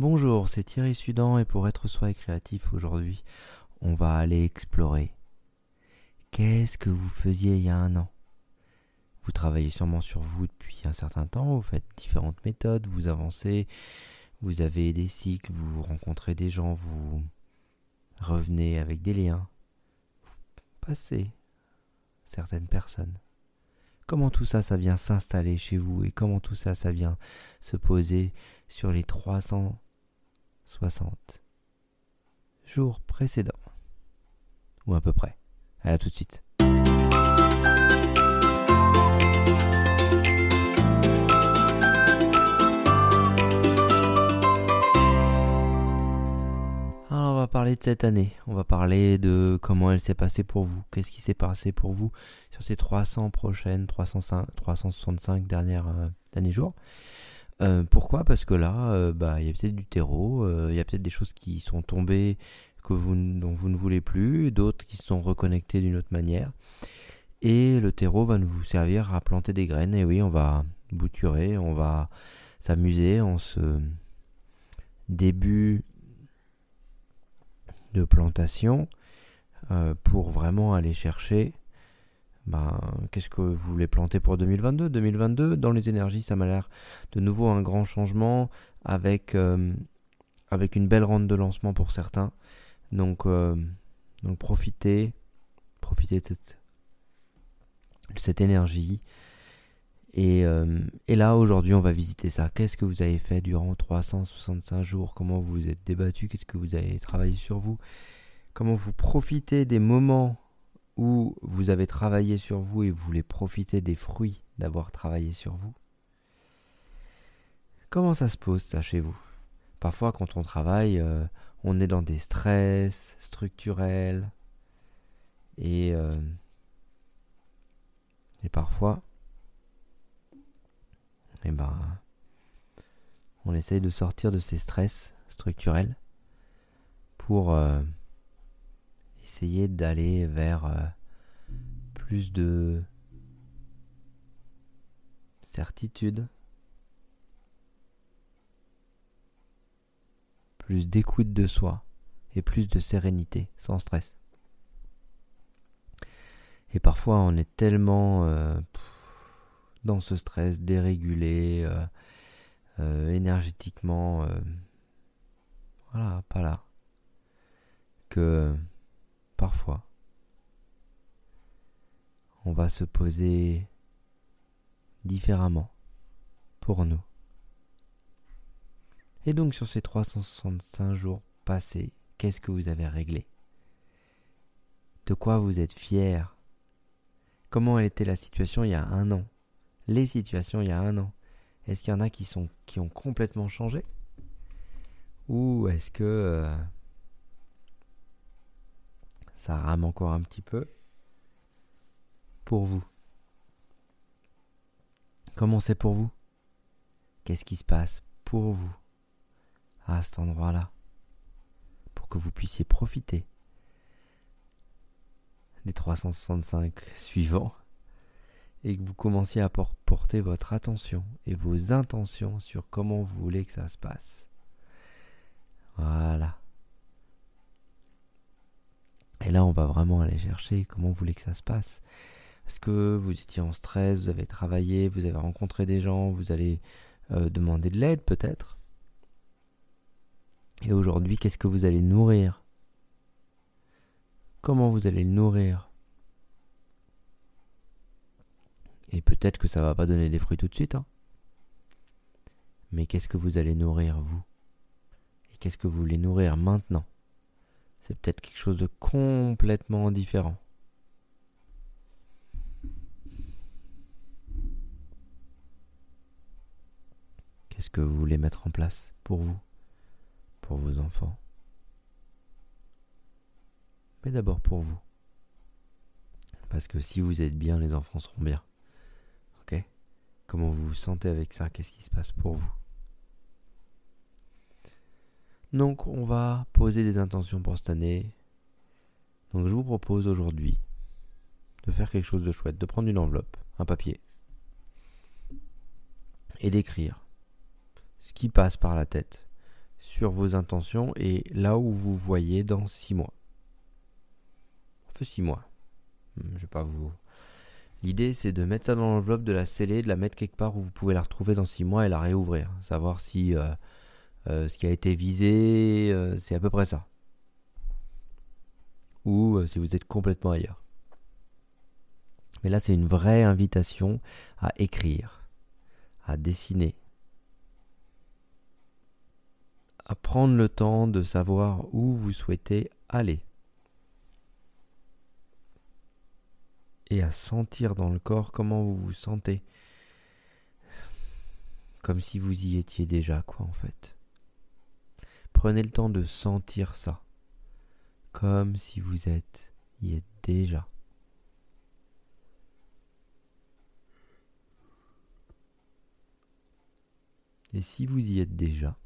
Bonjour, c'est Thierry Sudan et pour être soi et créatif aujourd'hui, on va aller explorer. Qu'est-ce que vous faisiez il y a un an? Vous travaillez sûrement sur vous depuis un certain temps, vous faites différentes méthodes, vous avancez, vous avez des cycles, vous rencontrez des gens, vous revenez avec des liens, vous passez certaines personnes. Comment tout ça, ça vient s'installer chez vous et comment tout ça, ça vient se poser sur les 300 60 jours précédents. Ou à peu près. À tout de suite. Alors on va parler de cette année. On va parler de comment elle s'est passée pour vous. Qu'est-ce qui s'est passé pour vous sur ces 300 prochaines, 305, 365 dernières, euh, derniers jours? Euh, pourquoi? Parce que là, euh, bah, il y a peut-être du terreau, euh, il y a peut-être des choses qui sont tombées que vous, dont vous ne voulez plus, d'autres qui sont reconnectées d'une autre manière. Et le terreau va nous servir à planter des graines. Et oui, on va bouturer, on va s'amuser en ce début de plantation pour vraiment aller chercher ben, qu'est-ce que vous voulez planter pour 2022 2022, dans les énergies, ça m'a l'air de nouveau un grand changement avec, euh, une belle rente de lancement pour certains. Donc, euh, profitez, profitez de cette, de énergie. Et, euh, et, là, aujourd'hui, on va visiter ça. Qu'est-ce que vous avez fait durant 365 jours? Comment vous vous êtes débattu? Qu'est-ce que vous avez travaillé sur vous? Comment vous profitez des moments où vous avez travaillé sur vous et vous voulez profiter des fruits d'avoir travaillé sur vous Comment ça se pose ça chez vous? Parfois quand on travaille, euh, on est dans des stress structurels et, euh, et parfois, eh ben, on essaye de sortir de ces stress structurels pour euh, essayer d'aller vers euh, plus de certitude, plus d'écoute de soi et plus de sérénité, sans stress. Et parfois on est tellement euh, dans ce stress dérégulé, euh, énergétiquement, voilà, pas là, que parfois, on va se poser différemment pour nous. Et donc sur ces 365 jours passés, qu'est-ce que vous avez réglé? De quoi vous êtes fier? Comment était la situation il y a un an? Les situations il y a un an? Est-ce qu'il y en a qui, ont complètement changé? Ou est-ce que euh, ça rame encore un petit peu. Pour vous. Comment c'est pour vous? Qu'est-ce qui se passe pour vous à cet endroit-là? Pour que vous puissiez profiter des 365 suivants et que vous commenciez à porter votre attention et vos intentions sur comment vous voulez que ça se passe. Voilà. Et là, on va vraiment aller chercher comment vous voulez que ça se passe. Est-ce que vous étiez en stress, vous avez travaillé, vous avez rencontré des gens, vous allez euh, demander de l'aide peut-être? Et aujourd'hui, qu'est-ce que vous allez nourrir? Comment vous allez le nourrir? Et peut-être que ça va pas donner des fruits tout de suite. Hein. Mais qu'est-ce que vous allez nourrir vous? Et qu'est-ce que vous voulez nourrir maintenant? C'est peut-être quelque chose de complètement différent. Qu'est-ce que vous voulez mettre en place pour vous, pour vos enfants? Mais d'abord pour vous. Parce que si vous êtes bien, les enfants seront bien. Ok? Comment vous vous sentez avec ça? Qu'est-ce qui se passe pour vous? Donc on va poser des intentions pour cette année. Donc je vous propose aujourd'hui de faire quelque chose de chouette, de prendre une enveloppe, un papier, et d'écrire ce qui passe par la tête sur vos intentions et là où vous voyez dans six mois. On fait six mois. Hmm, je vais pas vous. L'idée, c'est de mettre ça dans l'enveloppe, de la sceller, de la mettre quelque part où vous pouvez la retrouver dans six mois et la réouvrir. Savoir si euh, ce qui a été visé, euh, c'est à peu près ça. Ou si vous êtes complètement ailleurs. Mais là, c'est une vraie invitation à écrire, à dessiner, à prendre le temps de savoir où vous souhaitez aller. Et à sentir dans le corps comment vous vous sentez. Comme si vous y étiez déjà, quoi, en fait. Prenez le temps de sentir ça. Comme si vous êtes y êtes déjà. Et si vous y êtes déjà,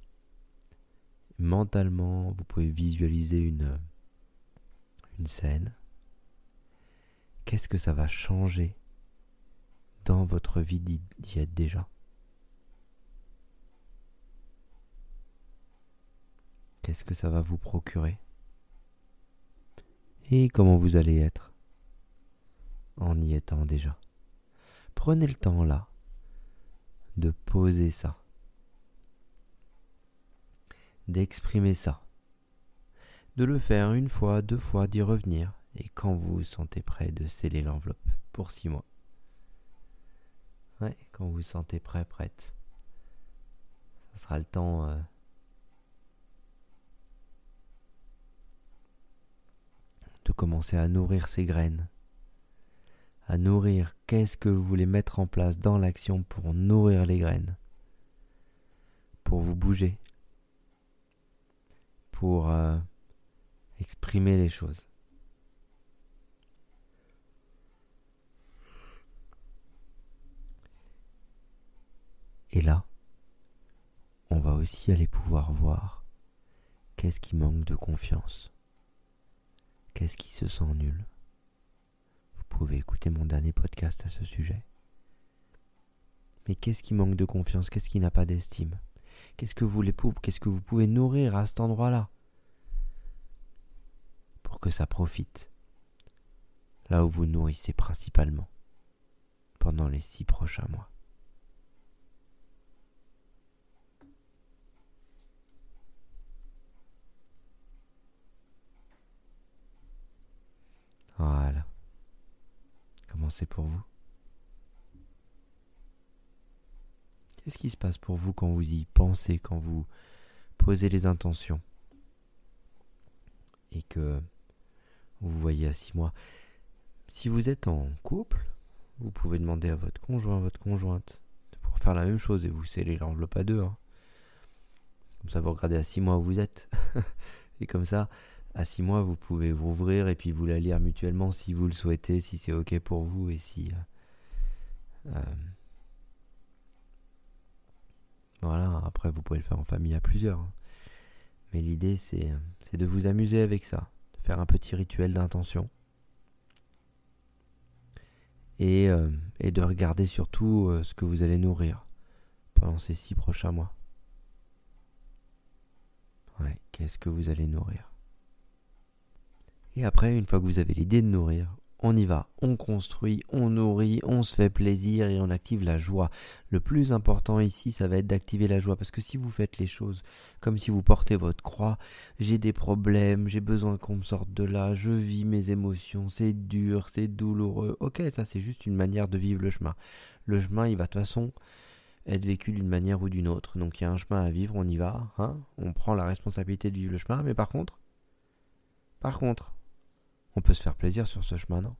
mentalement, vous pouvez visualiser une, une scène. Qu'est-ce que ça va changer dans votre vie d'y être déjà? Qu'est-ce que ça va vous procurer? Et comment vous allez être? En y étant déjà Prenez le temps là de poser ça d'exprimer ça. De le faire une fois, deux fois, d'y revenir, et quand vous vous sentez prêt, de sceller l'enveloppe pour six mois. Ouais, quand vous vous sentez prêt, prête. Ça sera le temps. Euh, de commencer à nourrir ces graines. À nourrir, qu'est-ce que vous voulez mettre en place dans l'action pour nourrir les graines? Pour vous bouger, pour euh, exprimer les choses. Et là, on va aussi aller pouvoir voir qu'est-ce qui manque de confiance, qu'est-ce qui se sent nul? Vous pouvez écouter mon dernier podcast à ce sujet. Mais qu'est-ce qui manque de confiance, qu'est-ce qui n'a pas d'estime? Qu'est-ce que vous les qu'est-ce que vous pouvez nourrir à cet endroit-là? Pour que ça profite là où vous nourrissez principalement pendant les six prochains mois. Voilà. Pour vous? Qu'est-ce qui se passe pour vous quand vous y pensez, quand vous posez les intentions? Et que vous voyez à six mois Si vous êtes en couple, vous pouvez demander à votre conjoint, votre conjointe, pour faire la même chose et vous scellez l'enveloppe à deux. Hein. Comme ça, vous regardez à six mois où vous êtes. et comme ça, à six mois, vous pouvez vous ouvrir et puis vous la lire mutuellement si vous le souhaitez, si c'est OK pour vous et si. Euh, euh, voilà, après vous pouvez le faire en famille à plusieurs. Hein. Mais l'idée c'est, de vous amuser avec ça, de faire un petit rituel d'intention. Et, euh, et, de regarder surtout euh, ce que vous allez nourrir pendant ces six prochains mois. Ouais, qu'est-ce que vous allez nourrir? Et après, une fois que vous avez l'idée de nourrir, on y va, on construit, on nourrit, on se fait plaisir et on active la joie. Le plus important ici, ça va être d'activer la joie parce que si vous faites les choses comme si vous portez votre croix, j'ai des problèmes, j'ai besoin qu'on me sorte de là, je vis mes émotions, c'est dur, c'est douloureux. Ok, ça c'est juste une manière de vivre le chemin. Le chemin, il va de toute façon être vécu d'une manière ou d'une autre. Donc il y a un chemin à vivre, on y va, hein on prend la responsabilité de vivre le chemin, mais par contre, par contre, on peut se faire plaisir sur ce chemin, non?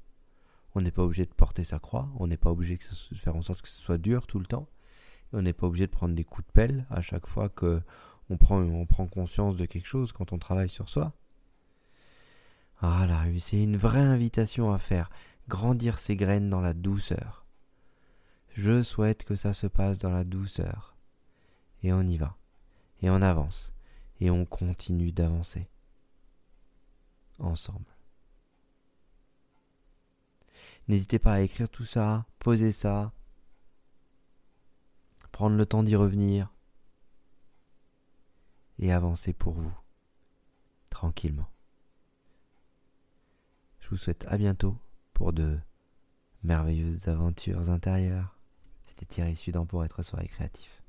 On n'est pas obligé de porter sa croix, on n'est pas obligé de faire en sorte que ce soit dur tout le temps, on n'est pas obligé de prendre des coups de pelle à chaque fois que on prend, on prend conscience de quelque chose quand on travaille sur soi. Ah là, c'est une vraie invitation à faire, grandir ses graines dans la douceur. Je souhaite que ça se passe dans la douceur. Et on y va. Et on avance. Et on continue d'avancer. Ensemble. N'hésitez pas à écrire tout ça, poser ça, prendre le temps d'y revenir. et avancer pour vous, tranquillement. Je vous souhaite à bientôt pour de merveilleuses aventures intérieures. C'était Thierry Sudan pour être soirée créatif.